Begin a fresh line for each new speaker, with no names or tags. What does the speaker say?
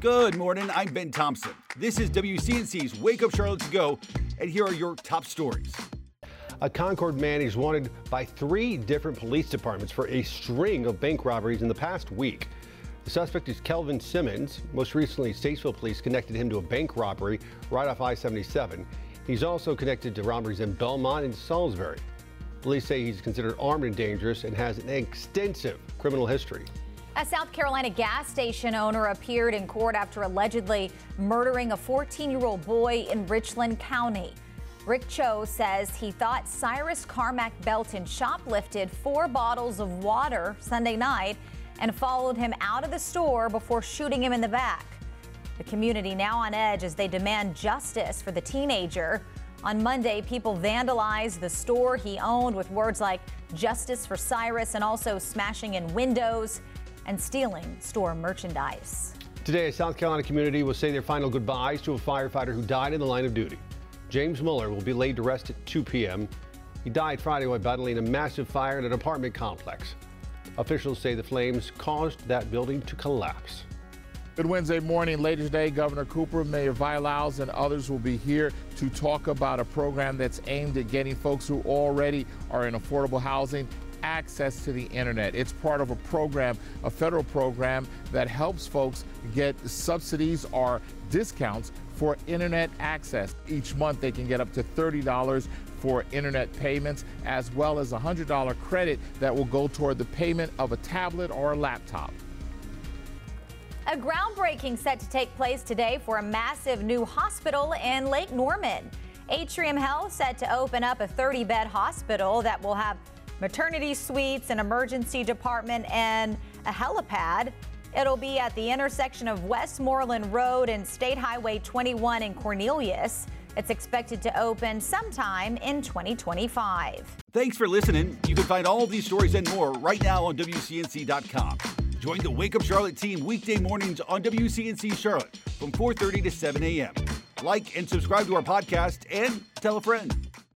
Good morning. I'm Ben Thompson. This is WCNC's Wake Up Charlotte to Go, and here are your top stories.
A Concord man is wanted by three different police departments for a string of bank robberies in the past week. The suspect is Kelvin Simmons. Most recently, Statesville police connected him to a bank robbery right off I 77. He's also connected to robberies in Belmont and Salisbury. Police say he's considered armed and dangerous and has an extensive criminal history.
A South Carolina gas station owner appeared in court after allegedly murdering a 14 year old boy in Richland County. Rick Chow says he thought Cyrus Carmack Belton shoplifted four bottles of water Sunday night and followed him out of the store before shooting him in the back. The community now on edge as they demand justice for the teenager. On Monday, people vandalized the store he owned with words like justice for Cyrus and also smashing in windows and stealing store merchandise.
Today, a South Carolina community will say their final goodbyes to a firefighter who died in the line of duty. James Muller will be laid to rest at 2 p.m. He died Friday while battling a massive fire in an apartment complex. Officials say the flames caused that building to collapse.
Good Wednesday morning. Later today, Governor Cooper, Mayor Vi Lyles, and others will be here to talk about a program that's aimed at getting folks who already are in affordable housing access to the internet. It's part of a program, a federal program that helps folks get subsidies or discounts for internet access. Each month they can get up to $30 for internet payments, as well as a $100 credit that will go toward the payment of a tablet or a laptop.
A groundbreaking set to take place today for a massive new hospital in Lake Norman. Atrium Health set to open up a 30 bed hospital that will have maternity suites, an emergency department, and a helipad. It'll be at the intersection of Westmoreland Road and State Highway 21 in Cornelius. It's expected to open sometime in 2025.
Thanks for listening. You can find all these stories and more right now on WCNC.com. Join the Wake Up Charlotte team weekday mornings on WCNC Charlotte from 4:30 to 7 a.m. Like and subscribe to our podcast and tell a friend.